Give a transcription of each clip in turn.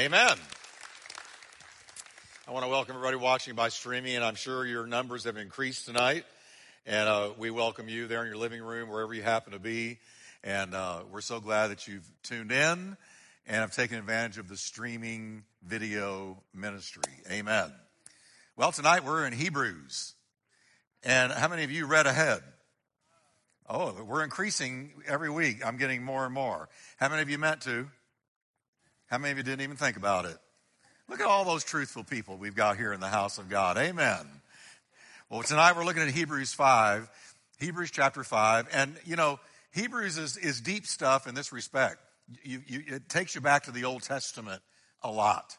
Amen. I want to welcome everybody watching by streaming, and I'm sure your numbers have increased tonight. And uh, we welcome you there in your living room, wherever you happen to be. And uh, we're so glad that you've tuned in and have taken advantage of the streaming video ministry. Amen. Well, tonight we're in Hebrews. And how many of you read ahead? Oh, we're increasing every week. I'm getting more and more. How many of you meant to? How many of you didn't even think about it? Look at all those truthful people we've got here in the house of God. Amen. Well, tonight we're looking at Hebrews 5, Hebrews chapter 5. And, you know, Hebrews is, is deep stuff in this respect. You, you, it takes you back to the Old Testament a lot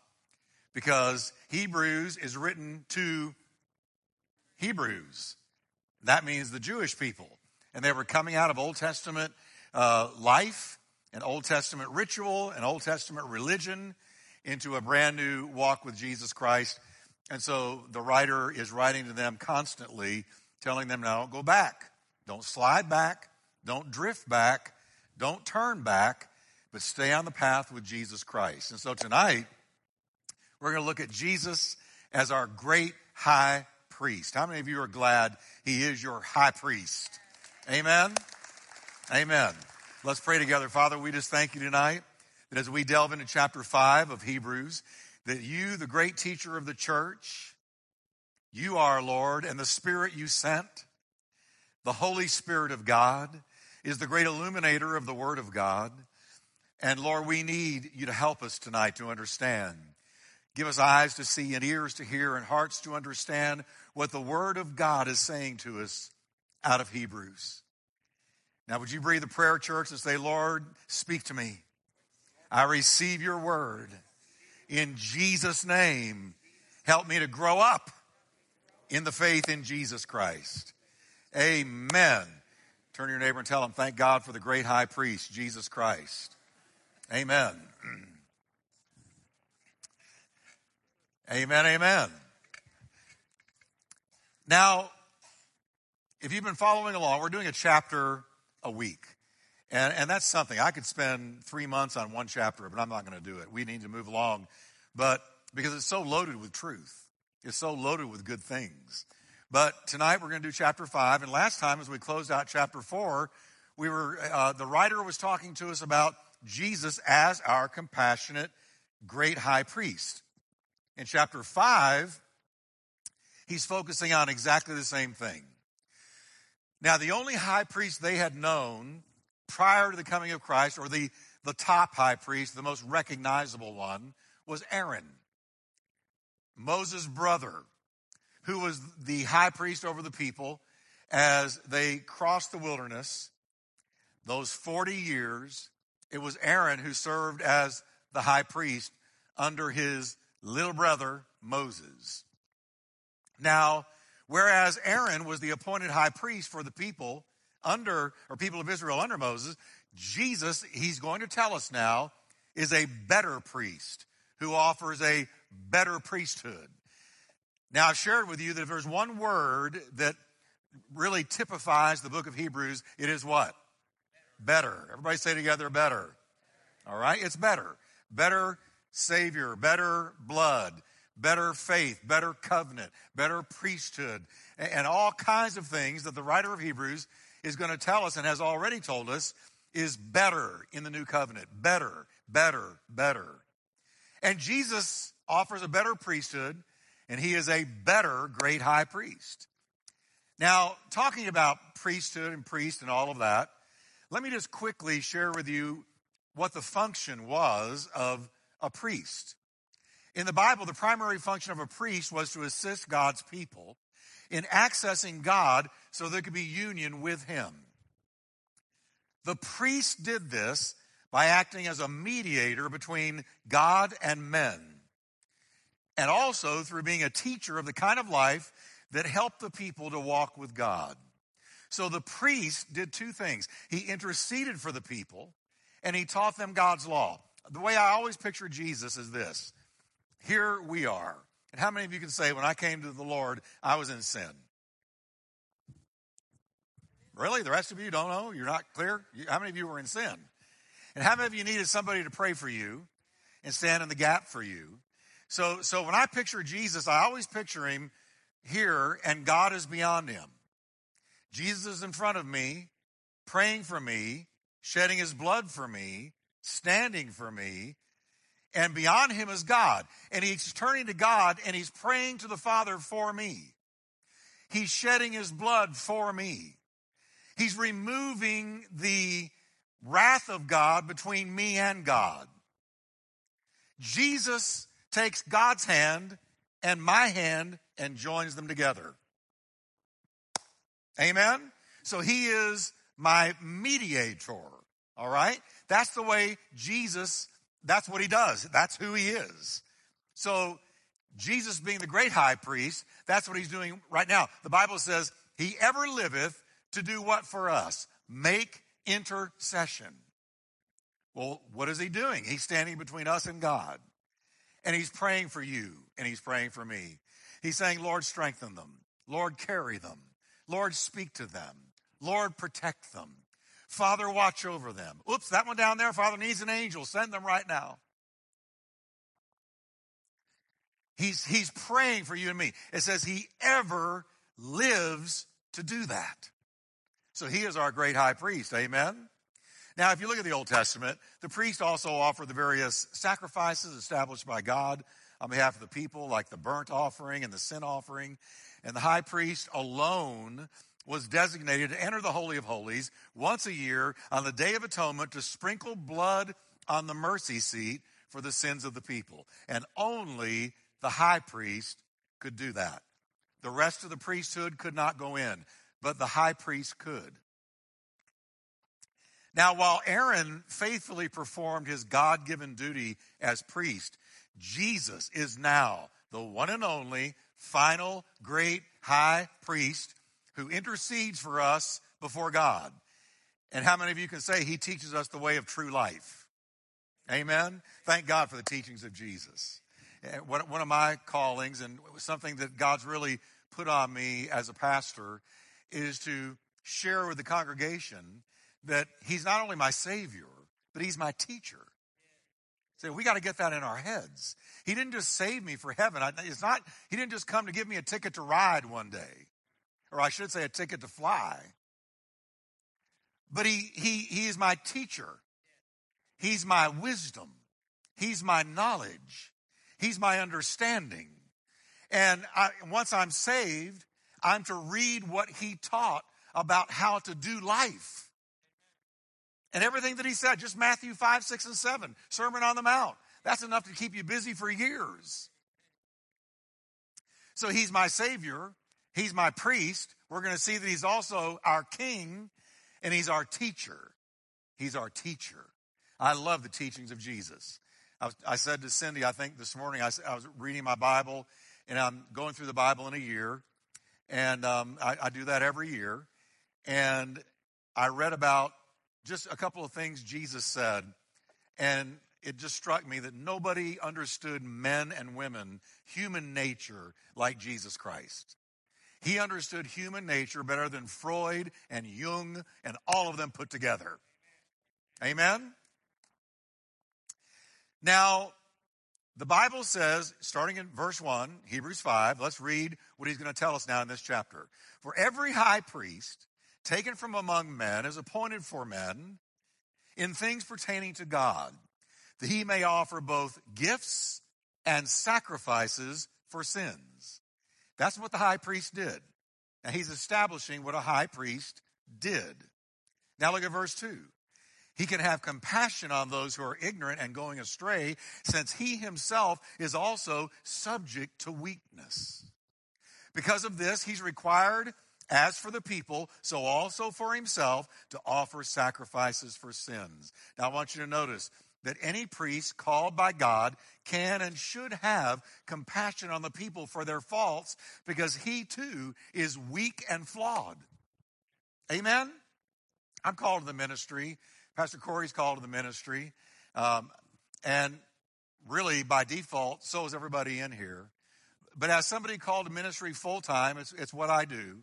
because Hebrews is written to Hebrews. That means the Jewish people. And they were coming out of Old Testament uh, life and Old Testament ritual an Old Testament religion into a brand new walk with Jesus Christ. And so the writer is writing to them constantly, telling them, now don't go back. Don't slide back. Don't drift back. Don't turn back, but stay on the path with Jesus Christ. And so tonight, we're going to look at Jesus as our great high priest. How many of you are glad he is your high priest? Amen. Amen. Let's pray together. Father, we just thank you tonight that as we delve into chapter 5 of Hebrews, that you, the great teacher of the church, you are, Lord, and the Spirit you sent, the Holy Spirit of God, is the great illuminator of the Word of God. And Lord, we need you to help us tonight to understand. Give us eyes to see and ears to hear and hearts to understand what the Word of God is saying to us out of Hebrews. Now, would you breathe a prayer, church, and say, Lord, speak to me. I receive your word. In Jesus' name, help me to grow up in the faith in Jesus Christ. Amen. Turn to your neighbor and tell him, thank God for the great high priest, Jesus Christ. Amen. amen, amen. Now, if you've been following along, we're doing a chapter a week. And, and that's something. I could spend three months on one chapter, but I'm not going to do it. We need to move along. But because it's so loaded with truth, it's so loaded with good things. But tonight we're going to do chapter five. And last time, as we closed out chapter four, we were, uh, the writer was talking to us about Jesus as our compassionate great high priest. In chapter five, he's focusing on exactly the same thing. Now, the only high priest they had known prior to the coming of Christ, or the, the top high priest, the most recognizable one, was Aaron, Moses' brother, who was the high priest over the people as they crossed the wilderness. Those 40 years, it was Aaron who served as the high priest under his little brother, Moses. Now, Whereas Aaron was the appointed high priest for the people under, or people of Israel under Moses, Jesus, he's going to tell us now, is a better priest who offers a better priesthood. Now, I've shared with you that if there's one word that really typifies the book of Hebrews, it is what? Better. Everybody say together, better. All right? It's better. Better Savior, better blood, better faith, better covenant, better priesthood, and all kinds of things that the writer of Hebrews is going to tell us and has already told us is better in the new covenant. Better, better, better. And Jesus offers a better priesthood, and he is a better great high priest. Now, talking about priesthood and priest and all of that, let me just quickly share with you what the function was of a priest. In the Bible, the primary function of a priest was to assist God's people in accessing God so there could be union with Him. The priest did this by acting as a mediator between God and men, and also through being a teacher of the kind of life that helped the people to walk with God. So the priest did two things. He interceded for the people, and he taught them God's law. The way I always picture Jesus is this here we are. And how many of you can say, when I came to the Lord, I was in sin? Really? The rest of you don't know? You're not clear? How many of you were in sin? And how many of you needed somebody to pray for you? and stand in the gap for you. So, so when I picture Jesus, I always picture him here and God is beyond him. Jesus is in front of me, praying for me, shedding his blood for me, standing for me, and beyond him is God. And he's turning to God and he's praying to the Father for me. He's shedding his blood for me. He's removing the wrath of God between me and God. Jesus takes God's hand and my hand and joins them together. Amen? So he is my mediator. All right? That's the way Jesus, that's what he does. That's who he is. So Jesus being the great high priest, that's what he's doing right now. The Bible says, He ever liveth to do what for us? Make intercession. Well, what is he doing? He's standing between us and God. And he's praying for you, and he's praying for me. He's saying, Lord, strengthen them. Lord, carry them. Lord, speak to them. Lord, protect them. Father, watch over them. Oops, that one down there, Father needs an angel. Send them right now. He's, he's praying for you and me. It says he ever lives to do that. So he is our great high priest. Amen. Now, if you look at the Old Testament, the priest also offered the various sacrifices established by God on behalf of the people, like the burnt offering and the sin offering. And the high priest alone was designated to enter the Holy of Holies once a year on the Day of Atonement to sprinkle blood on the mercy seat for the sins of the people. And only the high priest could do that. The rest of the priesthood could not go in, but the high priest could. Now, while Aaron faithfully performed his God given duty as priest, Jesus is now the one and only final great high priest who intercedes for us before God. And how many of you can say he teaches us the way of true life? Amen. Thank God for the teachings of Jesus. Eh, one of my callings and something that God's really put on me as a pastor is to share with the congregation that he's not only my savior, but he's my teacher. So we got to get that in our heads. He didn't just save me for heaven. It's not, he didn't just come to give me a ticket to ride one day, or I should say a ticket to fly. But he, he, he is my teacher. He's my wisdom. He's my knowledge. He's my understanding. And I, once I'm saved, I'm to read what he taught about how to do life. And everything that he said, just Matthew 5, 6, and 7, Sermon on the Mount. That's enough to keep you busy for years. So he's my Savior. He's my priest. We're going to see that he's also our King and he's our teacher. He's our teacher. I love the teachings of Jesus. I, was, I said to Cindy, I think this morning, I, I, was reading my Bible and I'm going through the Bible in a year. And um, I, I do that every year. And I read about just a couple of things Jesus said. And it just struck me that nobody understood men and women, human nature, like Jesus Christ. He understood human nature better than Freud and Jung and all of them put together. Amen? Now, the Bible says, starting in verse 1, Hebrews 5, let's read what he's going to tell us now in this chapter. For every high priest taken from among men is appointed for men in things pertaining to God, that he may offer both gifts and sacrifices for sins. That's what the high priest did. Now he's establishing what a high priest did. Now look at verse 2. He can have compassion on those who are ignorant and going astray, since he himself is also subject to weakness. Because of this, he's required as for the people, so also for himself to offer sacrifices for sins. Now I want you to notice that any priest called by God can and should have compassion on the people for their faults because he too is weak and flawed. Amen? I'm called to the ministry. Pastor Corey's called to the ministry. Um, and really, by default, so is everybody in here. But as somebody called to ministry full time, it's, it's what I do.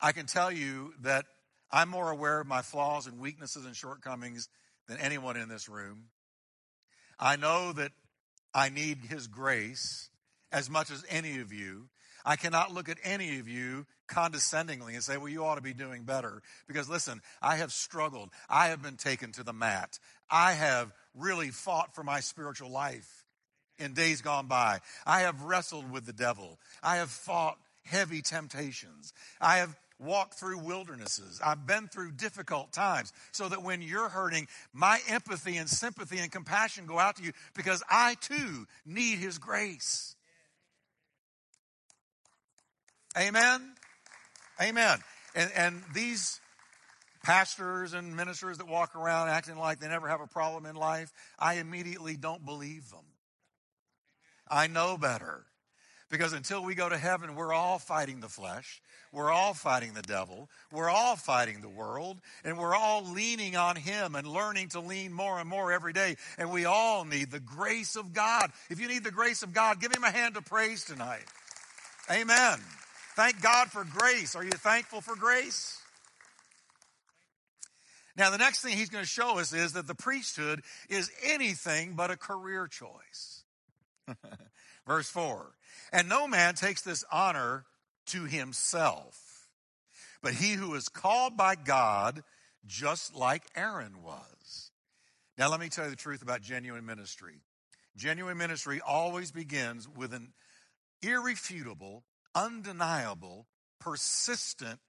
I can tell you that I'm more aware of my flaws and weaknesses and shortcomings than anyone in this room. I know that I need His grace as much as any of you. I cannot look at any of you condescendingly and say, well, you ought to be doing better. Because listen, I have struggled. I have been taken to the mat. I have really fought for my spiritual life in days gone by. I have wrestled with the devil. I have fought heavy temptations. I have walked through wildernesses. I've been through difficult times so that when you're hurting, my empathy and sympathy and compassion go out to you because I too need His grace. Amen. Amen. And, and these pastors and ministers that walk around acting like they never have a problem in life, I immediately don't believe them. I know better. Because until we go to heaven, we're all fighting the flesh. We're all fighting the devil. We're all fighting the world. And we're all leaning on Him and learning to lean more and more every day. And we all need the grace of God. If you need the grace of God, give Him a hand of praise tonight. Amen. Thank God for grace. Are you thankful for grace? Now, the next thing He's going to show us is that the priesthood is anything but a career choice. Verse 4 And no man takes this honor to himself, but he who is called by God, just like Aaron was. Now, let me tell you the truth about genuine ministry. Genuine ministry always begins with an irrefutable, undeniable, persistent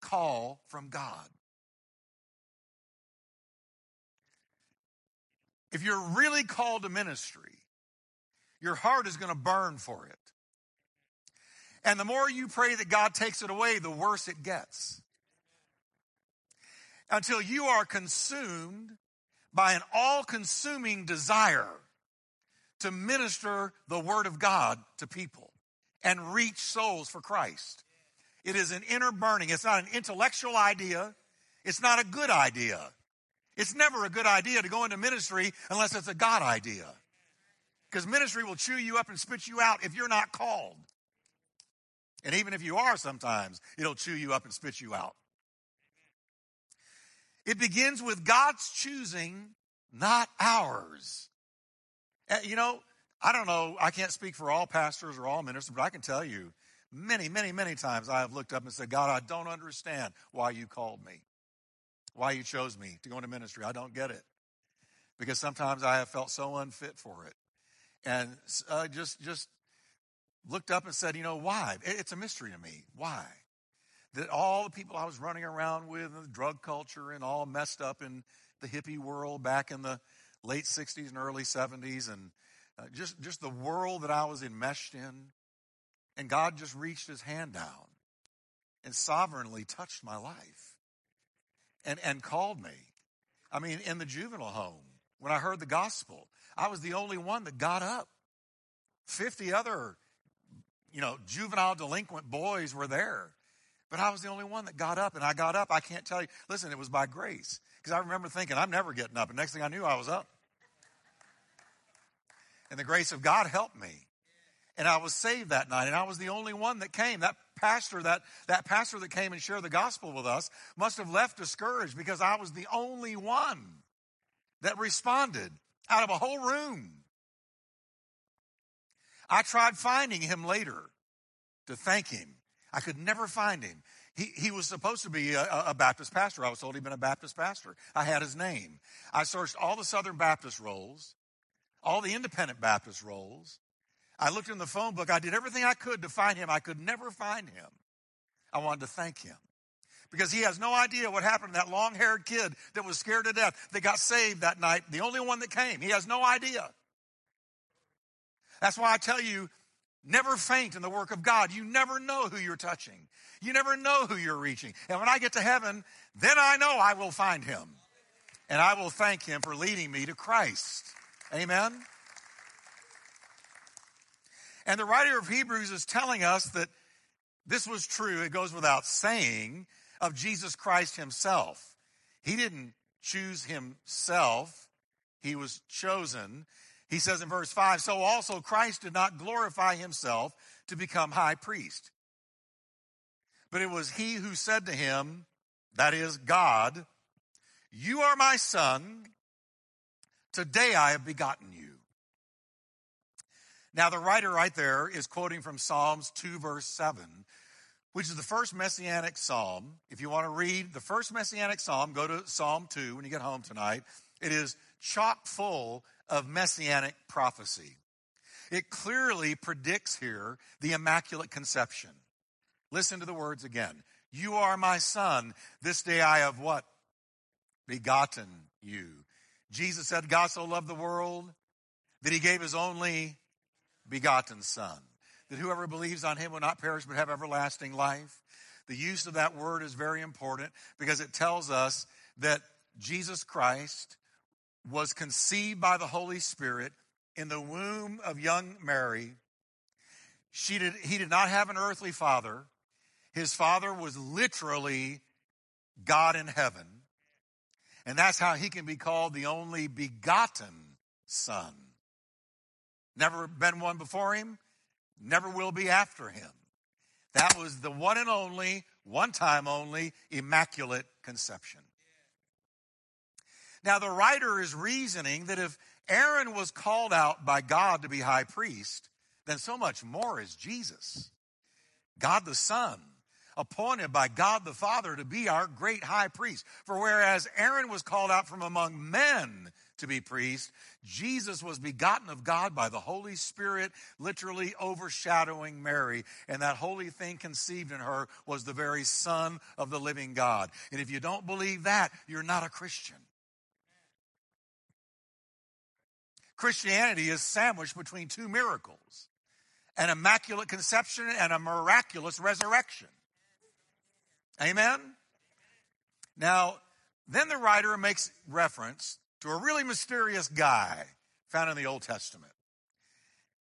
call from God. If you're really called to ministry, your heart is going to burn for it. And the more you pray that God takes it away, the worse it gets. Until you are consumed by an all consuming desire to minister the Word of God to people and reach souls for Christ. It is an inner burning. It's not an intellectual idea. It's not a good idea. It's never a good idea to go into ministry unless it's a God idea. Because ministry will chew you up and spit you out if you're not called. And even if you are sometimes, it'll chew you up and spit you out. It begins with God's choosing, not ours. Uh, you know, I don't know, I can't speak for all pastors or all ministers, but I can tell you many, many, many times I have looked up and said, God, I don't understand why you called me, why you chose me to go into ministry. I don't get it. Because sometimes I have felt so unfit for it and uh, just just looked up and said, you know, why? It's a mystery to me. Why? That all the people I was running around with, the drug culture, and all messed up in the hippie world back in the late '60s and early '70s, and uh, just just the world that I was enmeshed in, and God just reached His hand down and sovereignly touched my life, and and called me. I mean, in the juvenile home when I heard the gospel. I was the only one that got up. 50 other, you know, juvenile delinquent boys were there. But I was the only one that got up, and I got up. I can't tell you. Listen, it was by grace. Because I remember thinking, I'm never getting up. And next thing I knew, I was up. And the grace of God helped me. And I was saved that night, and I was the only one that came. That pastor, that, that pastor that came and shared the gospel with us must have left discouraged because I was the only one that responded out of a whole room. I tried finding him later to thank him. I could never find him. He, he was supposed to be a, a Baptist pastor. I was told he'd been a Baptist pastor. I had his name. I searched all the Southern Baptist rolls, all the independent Baptist rolls. I looked in the phone book. I did everything I could to find him. I could never find him. I wanted to thank him because he has no idea what happened to that long haired kid that was scared to death that got saved that night, the only one that came. He has no idea. That's why I tell you, never faint in the work of God. You never know who you're touching, you never know who you're reaching. And when I get to heaven, then I know I will find him. And I will thank him for leading me to Christ. Amen. And the writer of Hebrews is telling us that this was true. It goes without saying of Jesus Christ himself. He didn't choose himself, he was chosen. He says in verse 5 So also Christ did not glorify himself to become high priest. But it was he who said to him, that is God, You are my son, today I have begotten you. Now, the writer right there is quoting from Psalms 2, verse 7, which is the first messianic psalm. If you want to read the first messianic psalm, go to Psalm 2 when you get home tonight. It is chock full of messianic prophecy. It clearly predicts here the Immaculate Conception. Listen to the words again. You are my son. This day I have what? Begotten you. Jesus said, God so loved the world that he gave his only begotten son. That whoever believes on him will not perish but have everlasting life. The use of that word is very important because it tells us that Jesus Christ was conceived by the Holy Spirit in the womb of young Mary. She did, he did not have an earthly father. His father was literally God in heaven. And that's how he can be called the only begotten son. Never been one before him, never will be after him. That was the one and only, one time only, immaculate conception. Now, the writer is reasoning that if Aaron was called out by God to be high priest, then so much more is Jesus, God the Son, appointed by God the Father to be our great high priest. For whereas Aaron was called out from among men to be priest, Jesus was begotten of God by the Holy Spirit, literally overshadowing Mary. And that holy thing conceived in her was the very Son of the living God. And if you don't believe that, you're not a Christian. Christianity is sandwiched between two miracles an immaculate conception and a miraculous resurrection. Amen? Now, then the writer makes reference to a really mysterious guy found in the Old Testament.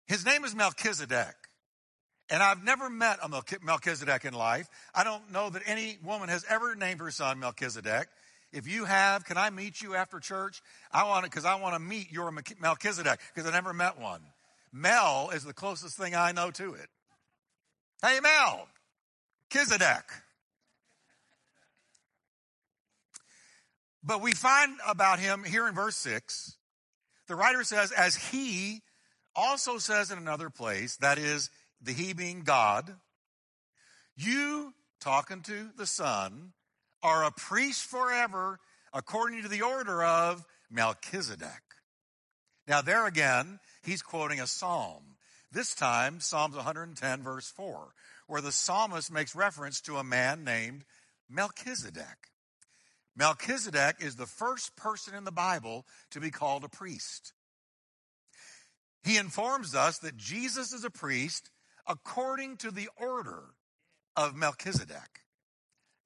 His name is Melchizedek. And I've never met a Melchizedek in life. I don't know that any woman has ever named her son Melchizedek. If you have, can I meet you after church? I want to, because I want to meet your Melchizedek, because I never met one. Mel is the closest thing I know to it. Hey, Mel, Kizedek. But we find about him here in verse 6. The writer says, as he also says in another place, that is, the he being God, you, talking to the Son, are a priest forever according to the order of Melchizedek. Now, there again, he's quoting a psalm. This time, Psalms 110, verse 4, where the psalmist makes reference to a man named Melchizedek. Melchizedek is the first person in the Bible to be called a priest. He informs us that Jesus is a priest according to the order of Melchizedek.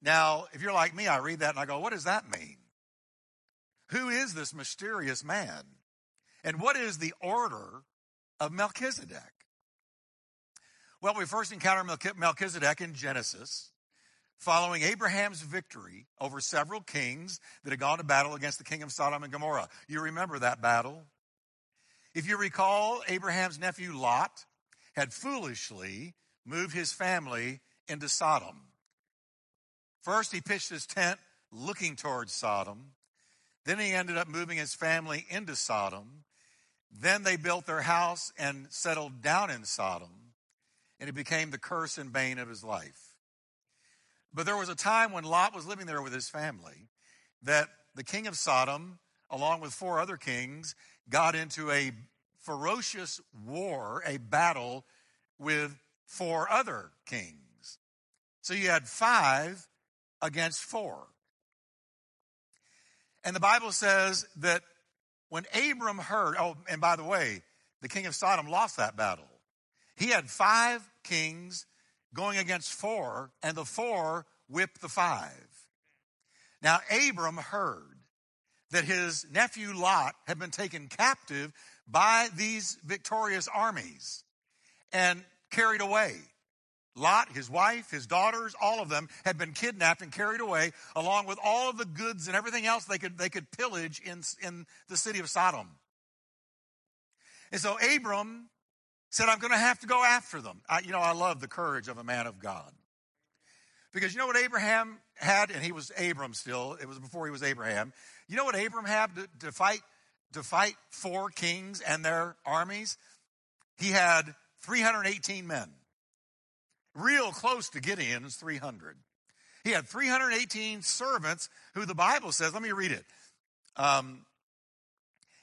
Now, if you're like me, I read that and I go, what does that mean? Who is this mysterious man? And what is the order of Melchizedek? Well, we first encounter Melchizedek in Genesis, following Abraham's victory over several kings that had gone to battle against the king of Sodom and Gomorrah. You remember that battle? If you recall, Abraham's nephew Lot had foolishly moved his family into Sodom. First, he pitched his tent looking towards Sodom. Then he ended up moving his family into Sodom. Then they built their house and settled down in Sodom. And it became the curse and bane of his life. But there was a time when Lot was living there with his family that the king of Sodom, along with four other kings, got into a ferocious war, a battle with four other kings. So you had five against four. And the Bible says that when Abram heard, oh, and by the way, the king of Sodom lost that battle. He had five kings going against four, and the four whipped the five. Now, Abram heard that his nephew Lot had been taken captive by these victorious armies and carried away. Lot, his wife, his daughters, all of them had been kidnapped and carried away, along with all of the goods and everything else they could, they could pillage in, in the city of Sodom. And so Abram said, I'm going to have to go after them. I, you know, I love the courage of a man of God. Because you know what Abraham had, and he was Abram still, it was before he was Abraham. You know what Abram had to, to fight to fight four kings and their armies? he had 318 men. Real close to Gideon's 300. He had 318 servants who the Bible says, let me read it. Um,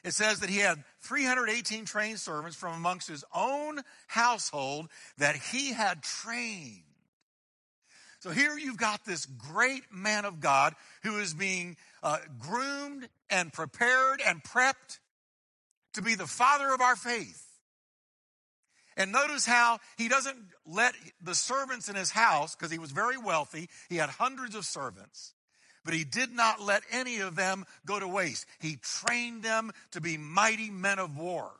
it says that he had 318 trained servants from amongst his own household that he had trained. So here you've got this great man of God who is being uh, groomed and prepared and prepped to be the father of our faith. And notice how he doesn't let the servants in his house, because he was very wealthy, he had hundreds of servants, but he did not let any of them go to waste. He trained them to be mighty men of war.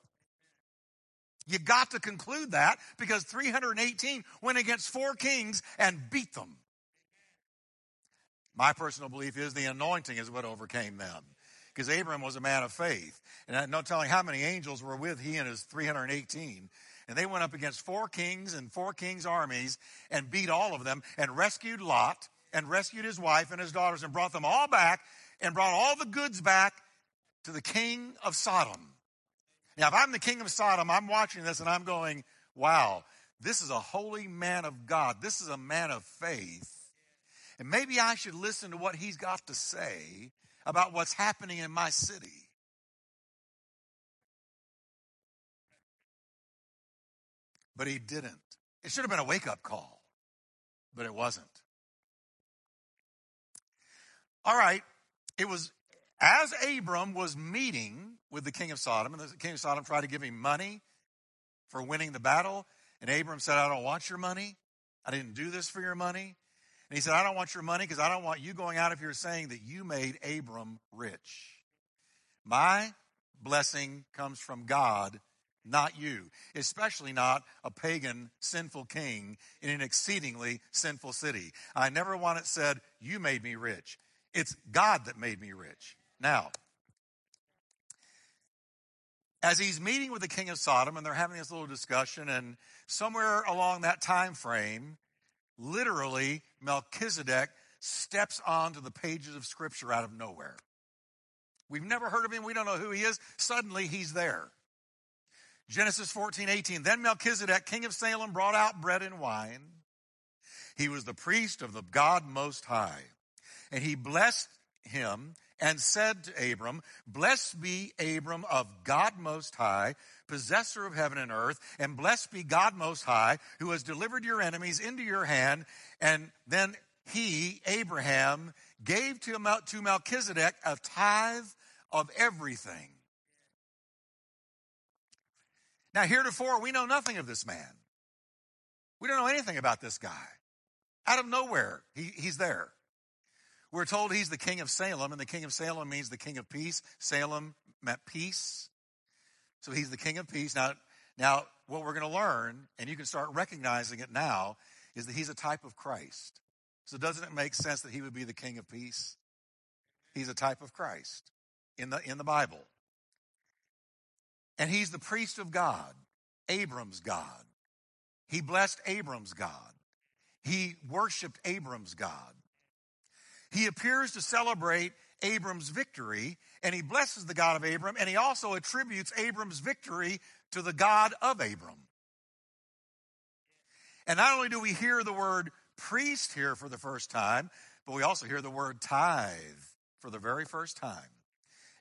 You got to conclude that because 318 went against four kings and beat them. My personal belief is the anointing is what overcame them because Abram was a man of faith. And no telling how many angels were with he and his 318. And they went up against four kings and four kings' armies and beat all of them and rescued Lot and rescued his wife and his daughters and brought them all back and brought all the goods back to the king of Sodom. Now, if I'm the king of Sodom, I'm watching this and I'm going, wow, this is a holy man of God. This is a man of faith. And maybe I should listen to what he's got to say about what's happening in my city. But he didn't. It should have been a wake up call, but it wasn't. All right, it was as Abram was meeting with the king of Sodom, and the king of Sodom tried to give him money for winning the battle, and Abram said, I don't want your money. I didn't do this for your money. And he said, I don't want your money because I don't want you going out of here saying that you made Abram rich. My blessing comes from God, not you, especially not a pagan, sinful king in an exceedingly sinful city. I never want it said, You made me rich. It's God that made me rich. Now, as he's meeting with the king of Sodom and they're having this little discussion, and somewhere along that time frame, literally, Melchizedek steps onto the pages of Scripture out of nowhere. We've never heard of him. We don't know who he is. Suddenly, he's there. Genesis 14, 18. Then Melchizedek, king of Salem, brought out bread and wine. He was the priest of the God Most High. And he blessed him and said to Abram, Blessed be Abram of God Most High, possessor of heaven and earth, and blessed be God Most High, who has delivered your enemies into your hand. And then he, Abraham, gave to, Melchizedek a tithe of everything. Now, heretofore, we know nothing of this man. We don't know anything about this guy. Out of nowhere, he, he's there. We're told he's the king of Salem, and the king of Salem means the king of peace. Salem meant peace. So he's the king of peace. Now, now what we're going to learn, and you can start recognizing it now, is that he's a type of Christ. So doesn't it make sense that he would be the king of peace? He's a type of Christ in the, in the Bible. And he's the priest of God, Abram's God. He blessed Abram's God. He worshiped Abram's God. He appears to celebrate Abram's victory, and he blesses the God of Abram, and he also attributes Abram's victory to the God of Abram. And not only do we hear the word priest here for the first time, but we also hear the word tithe for the very first time.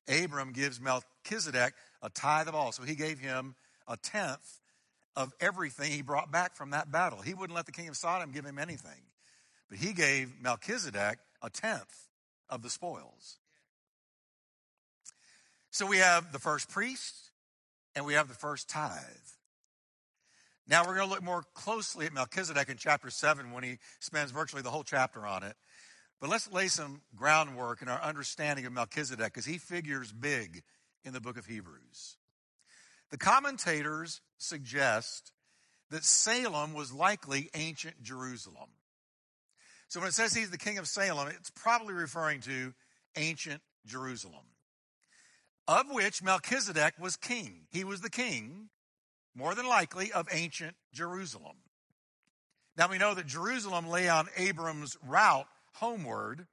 Abram gives Melchizedek a tithe of all. So he gave him a tenth of everything he brought back from that battle. He wouldn't let the king of Sodom give him anything, but he gave Melchizedek a tenth of the spoils. So we have the first priest and we have the first tithe. Now we're going to look more closely at Melchizedek in chapter 7 when he spends virtually the whole chapter on it. But let's lay some groundwork in our understanding of Melchizedek because he figures big in the book of Hebrews. The commentators suggest that Salem was likely ancient Jerusalem. So when it says he's the king of Salem, it's probably referring to ancient Jerusalem, of which Melchizedek was king. He was the king, more than likely, of ancient Jerusalem. Now we know that Jerusalem lay on Abram's route homeward,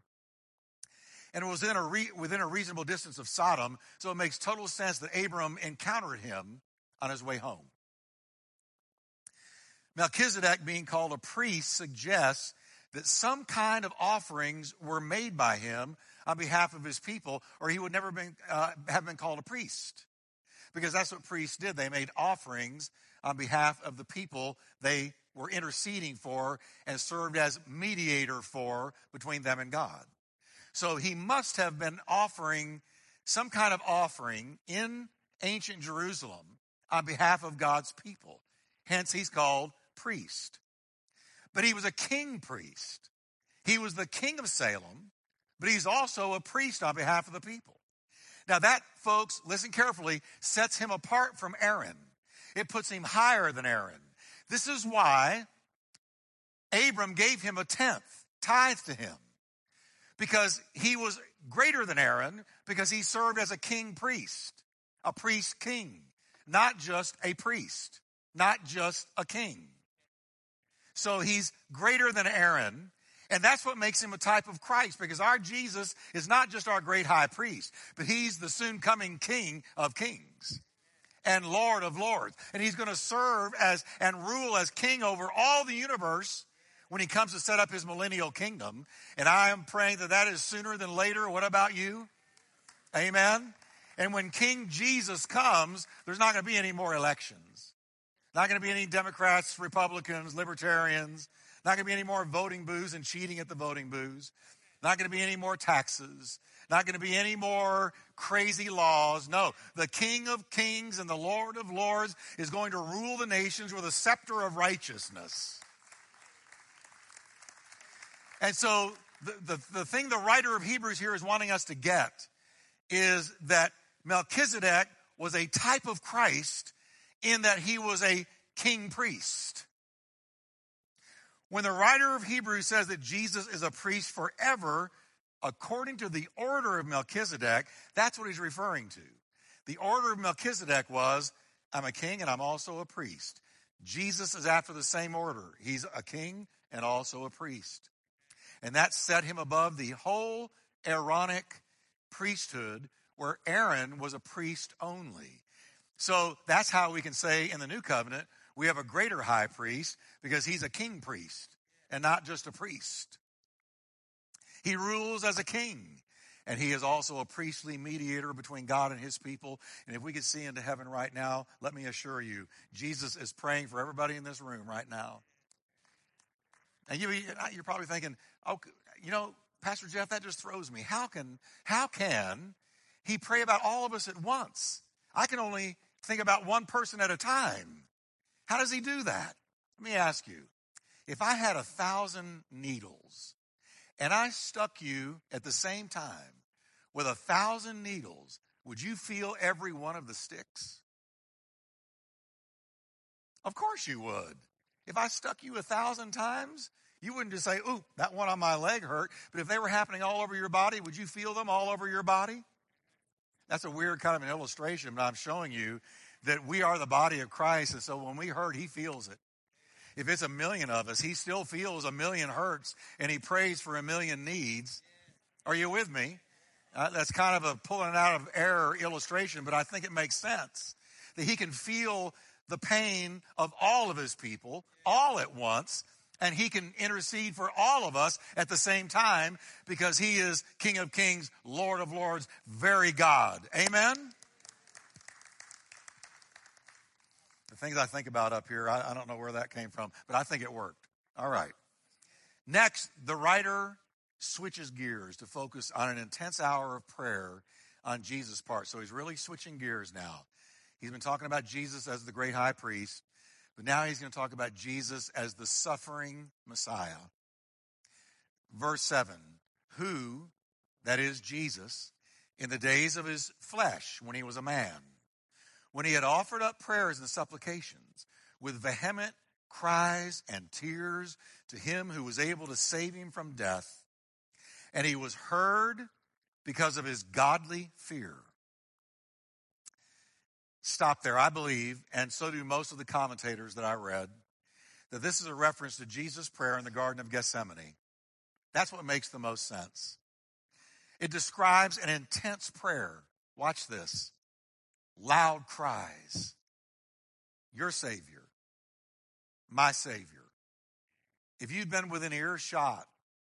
and it was within a, re- within a reasonable distance of Sodom, so it makes total sense that Abram encountered him on his way home. Melchizedek being called a priest suggests that some kind of offerings were made by him on behalf of his people, or he would never been, uh, have been called a priest. Because that's what priests did. They made offerings on behalf of the people they were interceding for and served as mediator for between them and God. So he must have been offering some kind of offering in ancient Jerusalem on behalf of God's people. Hence, he's called priest. But he was a king priest. He was the king of Salem, but he's also a priest on behalf of the people. Now, that, folks, listen carefully, sets him apart from Aaron. It puts him higher than Aaron. This is why Abram gave him a tenth, tithe to him, because he was greater than Aaron, because he served as a king priest, a priest king, not just a priest, not just a king. So he's greater than Aaron. And that's what makes him a type of Christ because our Jesus is not just our great high priest, but he's the soon coming king of kings and Lord of lords. And he's going to serve as and rule as king over all the universe when he comes to set up his millennial kingdom. And I am praying that that is sooner than later. What about you? Amen. And when King Jesus comes, there's not going to be any more elections. Not going to be any Democrats, Republicans, Libertarians. Not going to be any more voting booths and cheating at the voting booths. Not going to be any more taxes. Not going to be any more crazy laws. No, the King of Kings and the Lord of Lords is going to rule the nations with a scepter of righteousness. And so, the, the, the thing the writer of Hebrews here is wanting us to get is that Melchizedek was a type of Christ in that he was a king priest. When the writer of Hebrews says that Jesus is a priest forever, according to the order of Melchizedek, that's what he's referring to. The order of Melchizedek was I'm a king and I'm also a priest. Jesus is after the same order. He's a king and also a priest. And that set him above the whole Aaronic priesthood, where Aaron was a priest only. So that's how we can say in the new covenant, we have a greater high priest because he's a king priest and not just a priest. He rules as a king. And he is also a priestly mediator between God and his people. And if we could see into heaven right now, let me assure you, Jesus is praying for everybody in this room right now. And you, you're probably thinking, oh, you know, Pastor Jeff, that just throws me. How can, how can he pray about all of us at once? I can only think about one person at a time. How does he do that? Let me ask you if I had a thousand needles and I stuck you at the same time with a thousand needles, would you feel every one of the sticks? Of course you would. If I stuck you a thousand times, you wouldn't just say, Ooh, that one on my leg hurt. But if they were happening all over your body, would you feel them all over your body? That's a weird kind of an illustration, but I'm showing you that we are the body of Christ. And so when we hurt, he feels it. If it's a million of us, he still feels a million hurts and he prays for a million needs. Are you with me? Uh, that's kind of a pulling out of error illustration, but I think it makes sense that he can feel the pain of all of his people all at once and he can intercede for all of us at the same time because he is King of Kings, Lord of Lords, very God. Amen? The things I think about up here, I, I don't know where that came from, but I think it worked. All right. Next, the writer switches gears to focus on an intense hour of prayer on Jesus' part. So he's really switching gears now. He's been talking about Jesus as the great high priest, but now he's going to talk about Jesus as the suffering Messiah. Verse 7 Who, that is Jesus, in the days of his flesh, when he was a man, when he had offered up prayers and supplications with vehement cries and tears to him who was able to save him from death, and he was heard because of his godly fear. Stop there. I believe, and so do most of the commentators that I read, that this is a reference to Jesus' prayer in the Garden of Gethsemane. That's what makes the most sense. It describes an intense prayer. Watch this loud cries. Your Savior, my Savior. If you'd been within earshot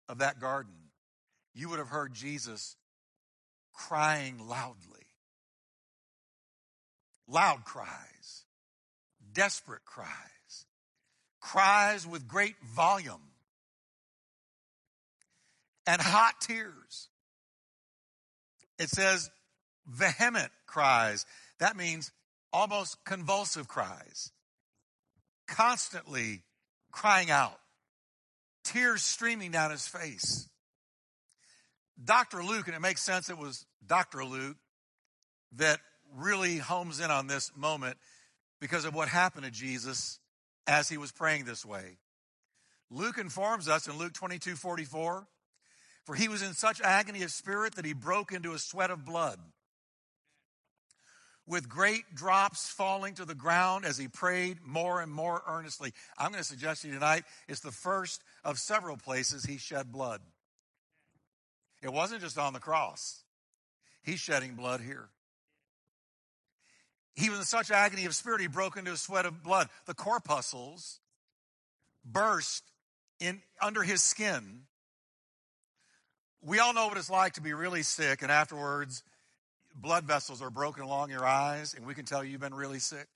of that garden, you would have heard Jesus crying loudly. Loud cries, desperate cries, cries with great volume, and hot tears. It says vehement cries. That means almost convulsive cries, constantly crying out, tears streaming down his face. Dr. Luke, and it makes sense it was Dr. Luke that really homes in on this moment because of what happened to Jesus as he was praying this way. Luke informs us in Luke 22 44, for he was in such agony of spirit that he broke into a sweat of blood with great drops falling to the ground as he prayed more and more earnestly. I'm going to suggest to you tonight it's the first of several places he shed blood. It wasn't just on the cross, he's shedding blood here. He was in such agony of spirit, he broke into a sweat of blood. The corpuscles burst in under his skin. We all know what it's like to be really sick, and afterwards, blood vessels are broken along your eyes, and we can tell you've been really sick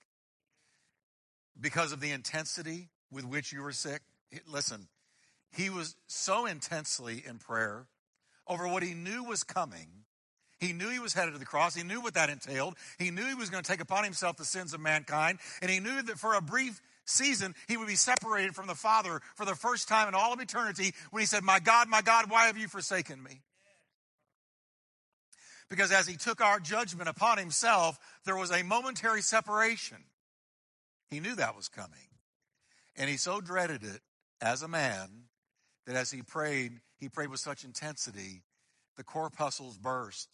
because of the intensity with which you were sick. Listen, he was so intensely in prayer over what he knew was coming. He knew he was headed to the cross. He knew what that entailed. He knew he was going to take upon himself the sins of mankind. And he knew that for a brief season, he would be separated from the Father for the first time in all of eternity when he said, My God, my God, why have you forsaken me? Because as he took our judgment upon himself, there was a momentary separation. He knew that was coming. And he so dreaded it as a man that as he prayed, he prayed with such intensity, the corpuscles burst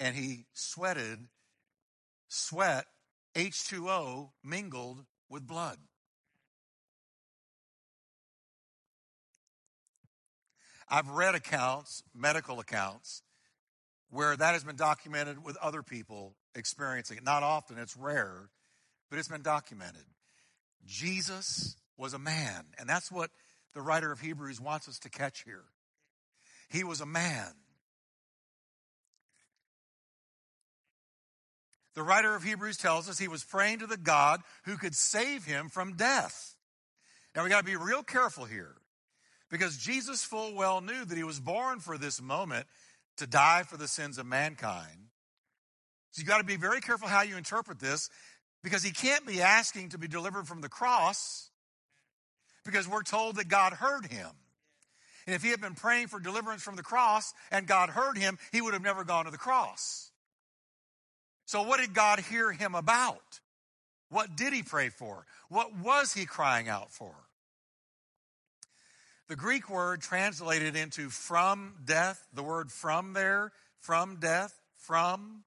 and he sweated, sweat, H2O mingled with blood. I've read accounts, medical accounts, where that has been documented with other people experiencing it. Not often, it's rare, but it's been documented. Jesus was a man, and that's what the writer of Hebrews wants us to catch here. He was a man. The writer of Hebrews tells us he was praying to the God who could save him from death. Now we got to be real careful here because Jesus full well knew that he was born for this moment to die for the sins of mankind. So you got to be very careful how you interpret this because he can't be asking to be delivered from the cross because we're told that God heard him. And if he had been praying for deliverance from the cross and God heard him, he would have never gone to the cross. So, what did God hear him about? What did he pray for? What was he crying out for? The Greek word translated into from death, the word from there, from death, from,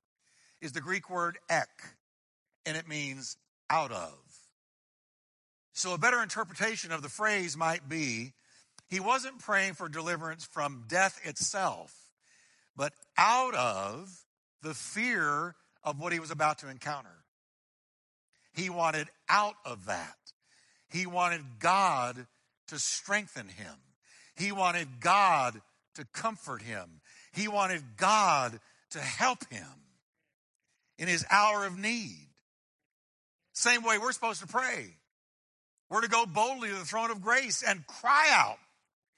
is the Greek word ek, and it means out of. So a better interpretation of the phrase might be he wasn't praying for deliverance from death itself, but out of the fear of what he was about to encounter. He wanted out of that. He wanted God to strengthen him. He wanted God to comfort him. He wanted God to help him in his hour of need. Same way we're supposed to pray. We're to go boldly to the throne of grace and cry out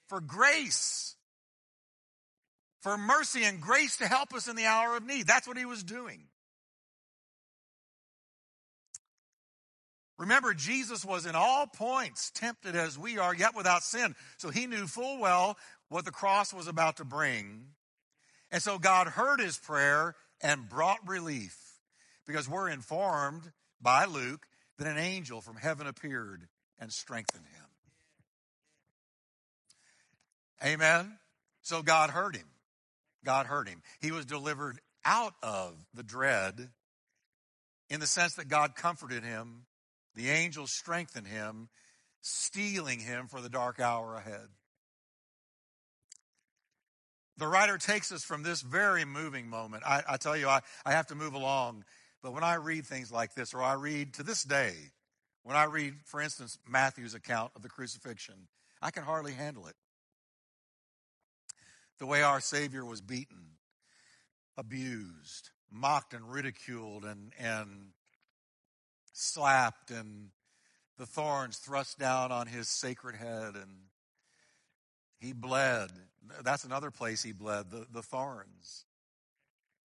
for grace, for mercy and grace to help us in the hour of need. That's what he was doing. Remember, Jesus was in all points tempted as we are, yet without sin. So he knew full well what the cross was about to bring. And so God heard his prayer and brought relief because we're informed by Luke that an angel from heaven appeared and strengthened him. Amen. So God heard him. God heard him. He was delivered out of the dread in the sense that God comforted him the angels strengthened him, steeling him for the dark hour ahead. The writer takes us from this very moving moment. I, I tell you, I, I have to move along, but when I read things like this, or I read to this day When I read, for instance, Matthew's account of the crucifixion, I can hardly handle it. The way our Savior was beaten, abused, mocked and ridiculed and, and slapped and the thorns thrust down on his sacred head and he bled. That's another place he bled, the, the thorns.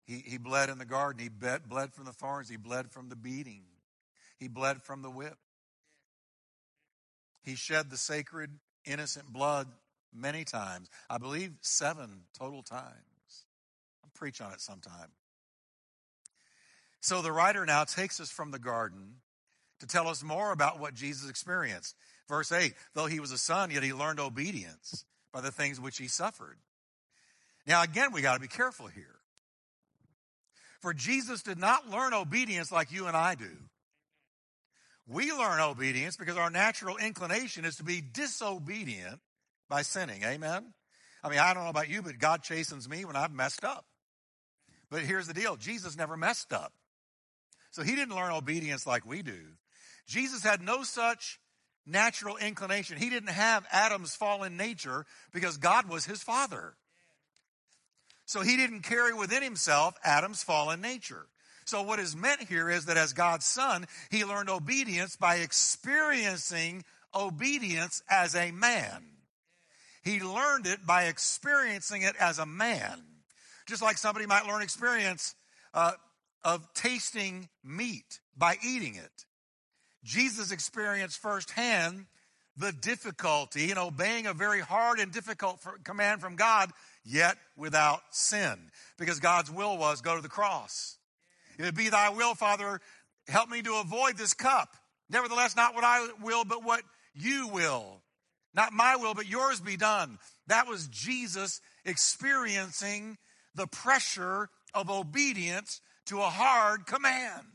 He, he bled in the garden. He bled, bled from the thorns. He bled from the beating. He bled from the whip. He shed the sacred, innocent blood many times. I believe seven total times. I'll preach on it sometime. So the writer now takes us from the garden to tell us more about what Jesus experienced. Verse 8 Though he was a son, yet he learned obedience by the things which he suffered. Now, again, we got to be careful here. For Jesus did not learn obedience like you and I do. We learn obedience because our natural inclination is to be disobedient by sinning. Amen? I mean, I don't know about you, but God chastens me when I've messed up. But here's the deal Jesus never messed up. So he didn't learn obedience like we do. Jesus had no such natural inclination. He didn't have Adam's fallen nature because God was his father. So he didn't carry within himself Adam's fallen nature. So what is meant here is that as God's son, he learned obedience by experiencing obedience as a man. He learned it by experiencing it as a man. Just like somebody might learn experience uh, of tasting meat by eating it. Jesus experienced firsthand the difficulty in obeying a very hard and difficult command from God, yet without sin. Because God's will was go to the cross. If it be thy will, Father, help me to avoid this cup. Nevertheless, not what I will, but what you will. Not my will, but yours be done. That was Jesus experiencing the pressure of obedience to a hard command.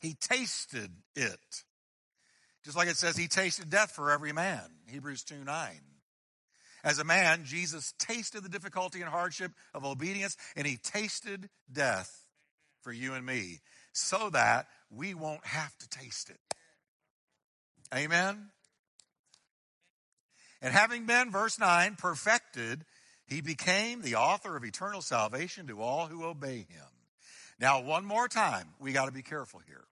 He tasted it. Just like it says, he tasted death for every man. Hebrews 2 9. As a man, Jesus tasted the difficulty and hardship of obedience, and he tasted death for you and me so that we won't have to taste it. Amen? And having been, verse 9, perfected, he became the author of eternal salvation to all who obey him. Now, one more time, we got to be careful here.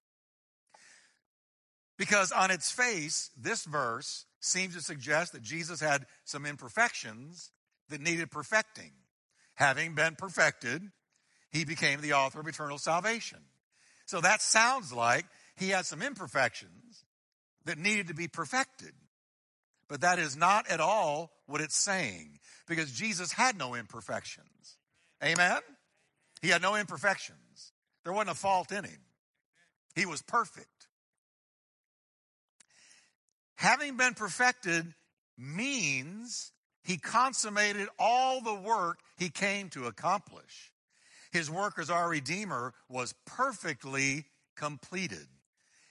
Because on its face, this verse seems to suggest that Jesus had some imperfections that needed perfecting. Having been perfected, he became the author of eternal salvation. So that sounds like he had some imperfections that needed to be perfected. But that is not at all what it's saying because Jesus had no imperfections. Amen? He had no imperfections. There wasn't a fault in him. He was perfect. Having been perfected means he consummated all the work he came to accomplish. His work as our Redeemer was perfectly completed.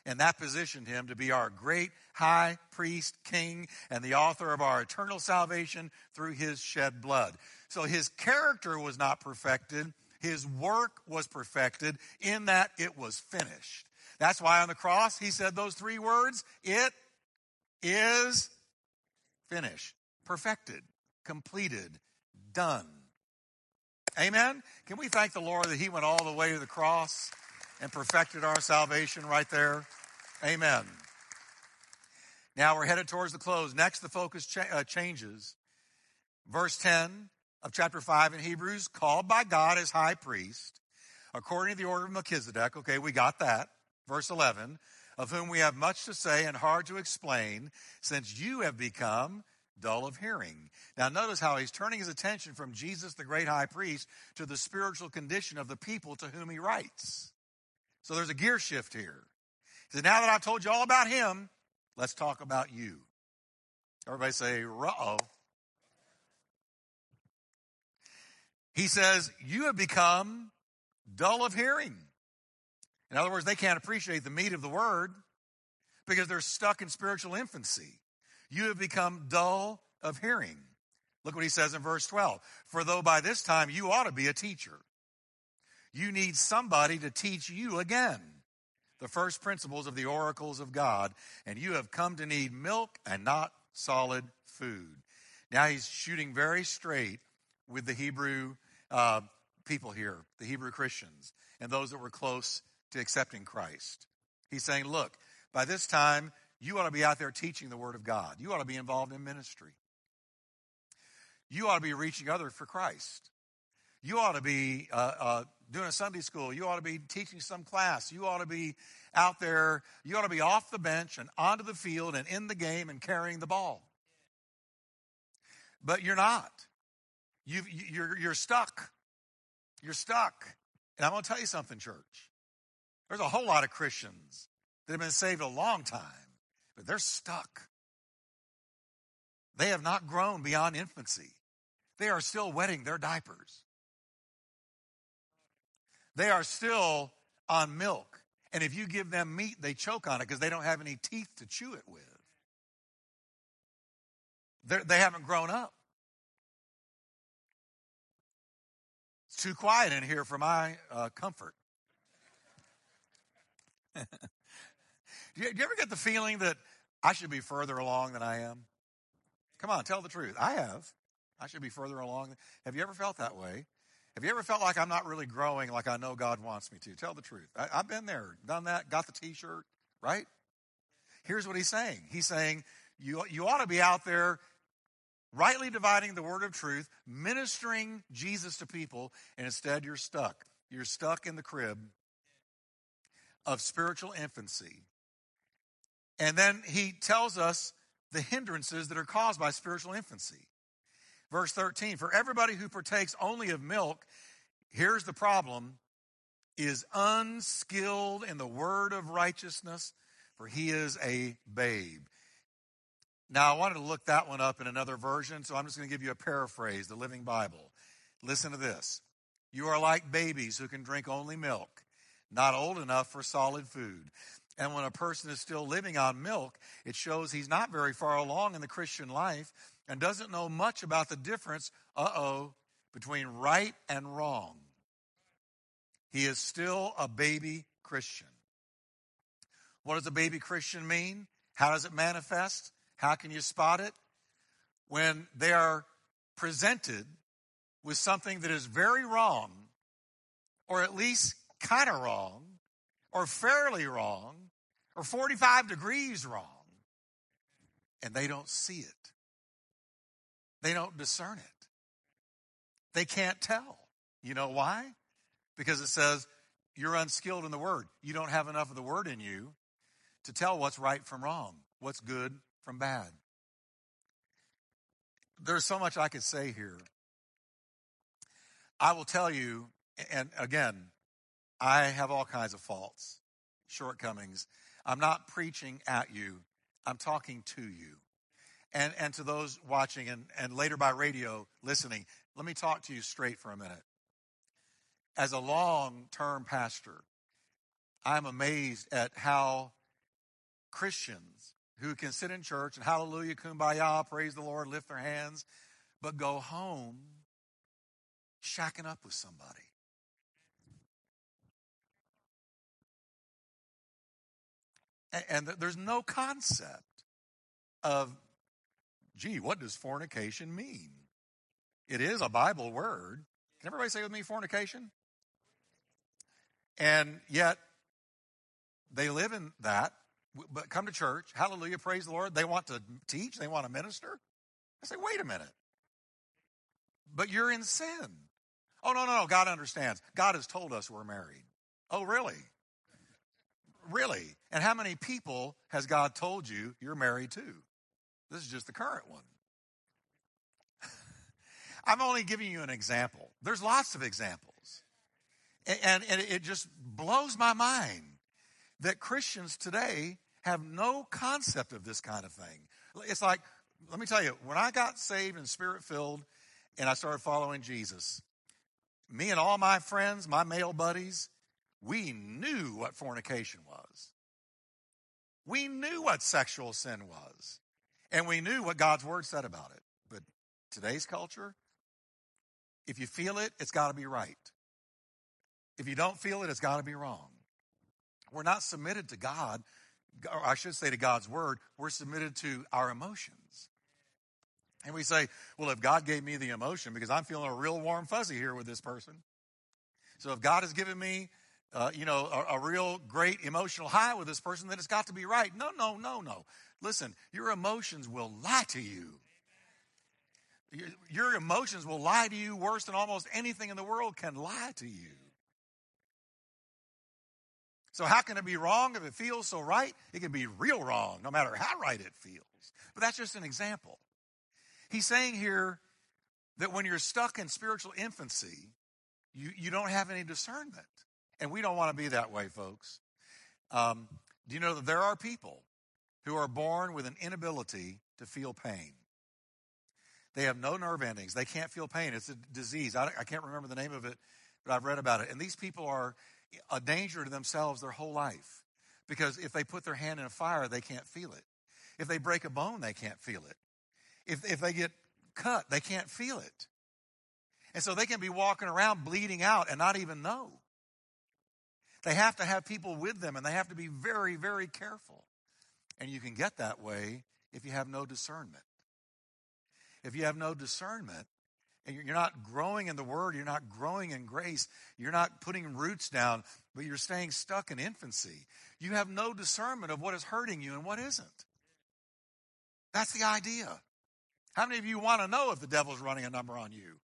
And that positioned him to be our great high priest, king, and the author of our eternal salvation through his shed blood. So his character was not perfected. His work was perfected in that it was finished. That's why on the cross he said those three words, it is finished, perfected, completed, done. Amen? Can we thank the Lord that He went all the way to the cross and perfected our salvation right there? Amen. Now we're headed towards the close. Next, the focus cha- uh, changes. Verse 10 of chapter 5 in Hebrews, called by God as high priest, according to the order of Melchizedek. Okay, we got that. Verse 11, of whom we have much to say and hard to explain, since you have become dull of hearing. Now, notice how he's turning his attention from Jesus, the great high priest, to the spiritual condition of the people to whom he writes. So there's a gear shift here. He said, Now that I've told you all about him, let's talk about you. Everybody say, uh. He says, You have become dull of hearing. In other words, they can't appreciate the meat of the word because they're stuck in spiritual infancy. You have become dull of hearing. Look what he says in verse 12. For though by this time you ought to be a teacher, you need somebody to teach you again the first principles of the oracles of God, and you have come to need milk and not solid food. Now he's shooting very straight with the Hebrew uh, people here, the Hebrew Christians, and those that were close to accepting Christ. He's saying, look, by this time, you ought to be out there teaching the Word of God. You ought to be involved in ministry. You ought to be reaching others for Christ. You ought to be uh, uh, doing a Sunday school. You ought to be teaching some class. You ought to be out there. You ought to be off the bench and onto the field and in the game and carrying the ball. But you're not. you you're, you're stuck. You're stuck. And I'm going to tell you something, church. There's a whole lot of Christians that have been saved a long time, but they're stuck. They have not grown beyond infancy. They are still wetting their diapers. They are still on milk. And if you give them meat, they choke on it because they don't have any teeth to chew it with. They're, they have not grown up. It's too quiet in here for my uh, comfort. do, you, do you ever get the feeling that I should be further along than I am? Come on, tell the truth. I have. I should be further along. Have you ever felt that way? Have you ever felt like I'm not really growing like I know God wants me to? Tell the truth. I, have been there, done that, got the t shirt, right? Here's what he's saying He's saying, you, you ought to be out there rightly dividing the word of truth, ministering Jesus to people, and instead you're stuck. You're stuck in the crib of spiritual infancy. And then he tells us the hindrances that are caused by spiritual infancy. Verse 13 For everybody who partakes only of milk, here's the problem, is unskilled in the word of righteousness, for he is a babe. Now, I wanted to look that one up in another version, so I'm just going to give you a paraphrase, the Living Bible. Listen to this. You are like babies who can drink only milk, not old enough for solid food. And when a person is still living on milk, it shows he's not very far along in the Christian life and doesn't know much about the difference, uh oh, between right and wrong. He is still a baby Christian. What does a baby Christian mean? How does it manifest? How can you spot it? When they are presented with something that is very wrong, or at least kind of wrong, or fairly wrong, or 45 degrees wrong, and they don't see it. They don't discern it. They can't tell. You know why? Because it says you're unskilled in the word. You don't have enough of the word in you to tell what's right from wrong, what's good from bad. There's so much I could say here. I will tell you, and again, I have all kinds of faults, shortcomings. I'm not preaching at you, I'm talking to you and, and to those watching and, and later by radio listening, let me talk to you straight for a minute. As a long term pastor, I'm amazed at how Christians who can sit in church and hallelujah, kumbaya, praise the Lord, lift their hands, but go home shacking up with somebody. And, there's no concept of gee, what does fornication mean? It is a Bible word. Can everybody say with me fornication? And yet, they live in that, but come to church, hallelujah, praise the Lord. They want to teach, they want to minister. I say, wait a minute. But you're in sin. Oh, no, no, no. God understands. God has told us we're married. Oh, really? Really? And how many people has God told you you're married to? This is just the current one. I'm only giving you an example. There's lots of examples. And, and it just blows my mind that Christians today have no concept of this kind of thing. It's like, let me tell you, when I got saved and spirit filled and I started following Jesus, me and all my friends, my male buddies, we knew what fornication was. We knew what sexual sin was. And we knew what God's word said about it. But today's culture, if you feel it, it's got to be right. If you don't feel it, it's got to be wrong. We're not submitted to God, or I should say to God's word. We're submitted to our emotions. And we say, well, if God gave me the emotion, because I'm feeling a real warm fuzzy here with this person. So if God has given me, uh, you know, a, a real great emotional high with this person, then it's got to be right. No, no, no, no. Listen, your emotions will lie to you. Your emotions will lie to you worse than almost anything in the world can lie to you. So, how can it be wrong if it feels so right? It can be real wrong, no matter how right it feels. But that's just an example. He's saying here that when you're stuck in spiritual infancy, you, you don't have any discernment. And we don't want to be that way, folks. Um, do you know that there are people who are born with an inability to feel pain? They have no nerve endings. They can't feel pain. It's a disease. I, I can't remember the name of it, but I've read about it. And these people are a danger to themselves their whole life because if they put their hand in a fire, they can't feel it. If they break a bone, they can't feel it. If, if they get cut, they can't feel it. And so they can be walking around bleeding out and not even know. They have to have people with them and they have to be very, very careful. And you can get that way if you have no discernment if you have no discernment and you're not growing in the word, you're not growing in grace, you're not putting roots down, but you're staying stuck in infancy, you have no discernment of what is hurting you and what isn't. That's the idea. How many of you want to know if the devil's running a number on you?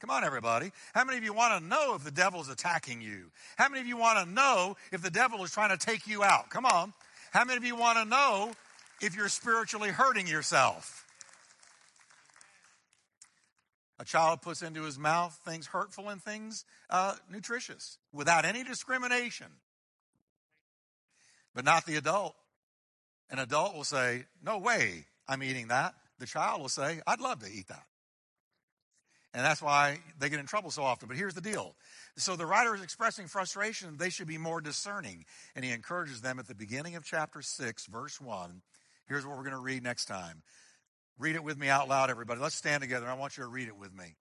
Come on, everybody. How many of you want to know if the devil's attacking you? How many of you want to know if the devil is trying to take you out? Come on. How many of you want to know if you're spiritually hurting yourself? A child puts into his mouth things hurtful and things uh, nutritious without any discrimination. But not the adult. An adult will say, No way I'm eating that. The child will say, I'd love to eat that. And that's why they get in trouble so often. But here's the deal. So the writer is expressing frustration. They should be more discerning. And he encourages them at the beginning of chapter 6, verse 1. Here's what we're going to read next time. Read it with me out loud, everybody. Let's stand together. I want you to read it with me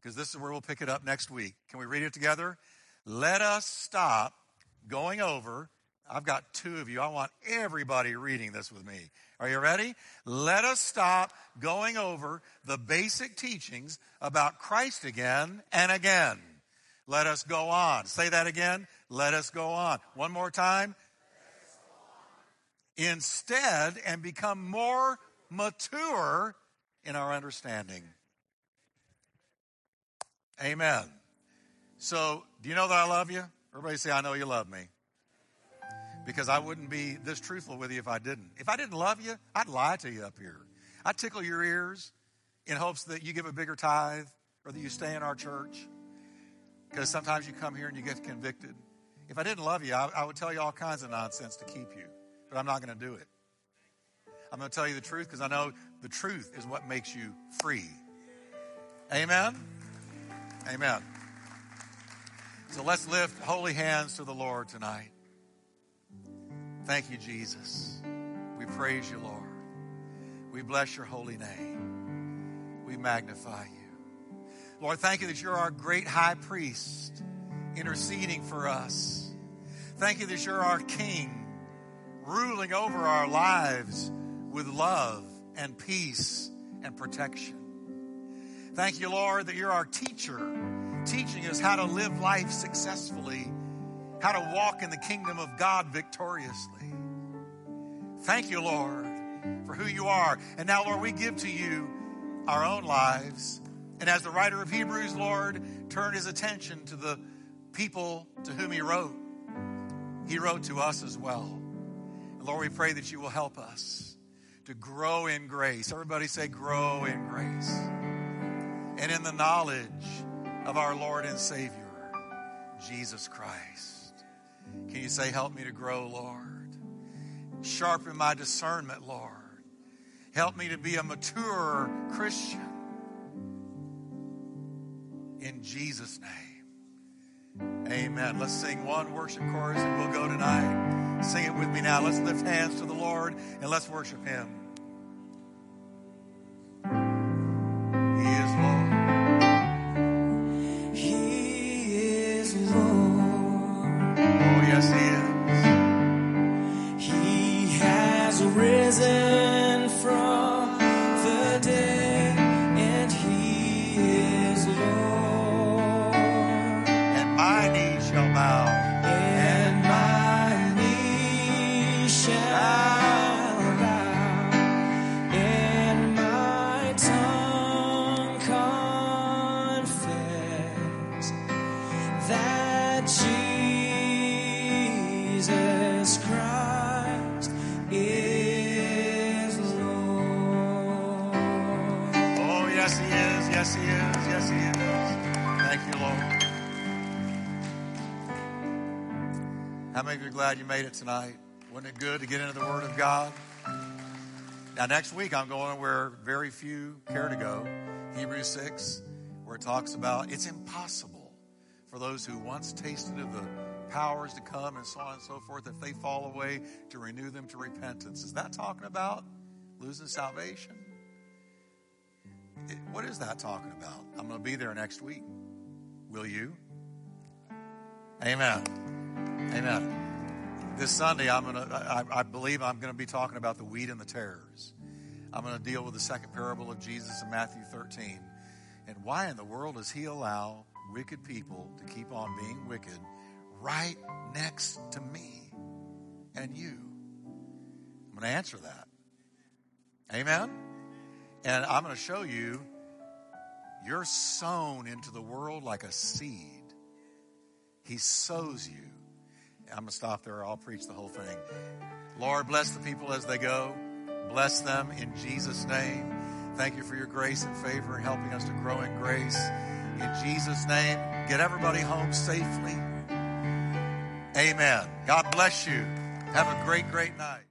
because this is where we'll pick it up next week. Can we read it together? Let us stop going over. I've got two of you. I want everybody reading this with me. Are you ready? Let us stop going over the basic teachings about Christ again and again. Let us go on. Say that again. Let us go on. One more time. Instead, and become more mature in our understanding. Amen. So, do you know that I love you? Everybody say, I know you love me. Because I wouldn't be this truthful with you if I didn't. If I didn't love you, I'd lie to you up here. I'd tickle your ears in hopes that you give a bigger tithe or that you stay in our church. Because sometimes you come here and you get convicted. If I didn't love you, I, I would tell you all kinds of nonsense to keep you. But I'm not going to do it. I'm going to tell you the truth because I know the truth is what makes you free. Amen? Amen. So let's lift holy hands to the Lord tonight. Thank you, Jesus. We praise you, Lord. We bless your holy name. We magnify you. Lord, thank you that you're our great high priest interceding for us. Thank you that you're our king ruling over our lives with love and peace and protection. Thank you, Lord, that you're our teacher, teaching us how to live life successfully, how to walk in the kingdom of God victoriously. Thank you, Lord, for who you are. And now, Lord, we give to you our own lives. And as the writer of Hebrews, Lord, turned his attention to the people to whom he wrote, he wrote to us as well. And Lord, we pray that you will help us to grow in grace. Everybody say, grow in grace. And in the knowledge of our Lord and Savior, Jesus Christ. Can you say, help me to grow, Lord? Sharpen my discernment, Lord. Help me to be a mature Christian. In Jesus' name. Amen. Let's sing one worship chorus and we'll go tonight. Sing it with me now. Let's lift hands to the Lord and let's worship Him. How many of you are glad you made it tonight? Wasn't it good to get into the Word of God? Now, next week, I'm going where very few care to go Hebrews 6, where it talks about it's impossible for those who once tasted of the powers to come and so on and so forth, if they fall away, to renew them to repentance. Is that talking about losing salvation? It, what is that talking about? I'm going to be there next week. Will you? Amen. Amen. This Sunday, I'm to, I, I believe I'm going to be talking about the wheat and the tares. I'm going to deal with the second parable of Jesus in Matthew 13. And why in the world does he allow wicked people to keep on being wicked right next to me and you? I'm going to answer that. Amen? And I'm going to show you you're sown into the world like a seed. He sows you. I'm going to stop there. I'll preach the whole thing. Lord, bless the people as they go. Bless them in Jesus' name. Thank you for your grace and favor and helping us to grow in grace. In Jesus' name, get everybody home safely. Amen. God bless you. Have a great, great night.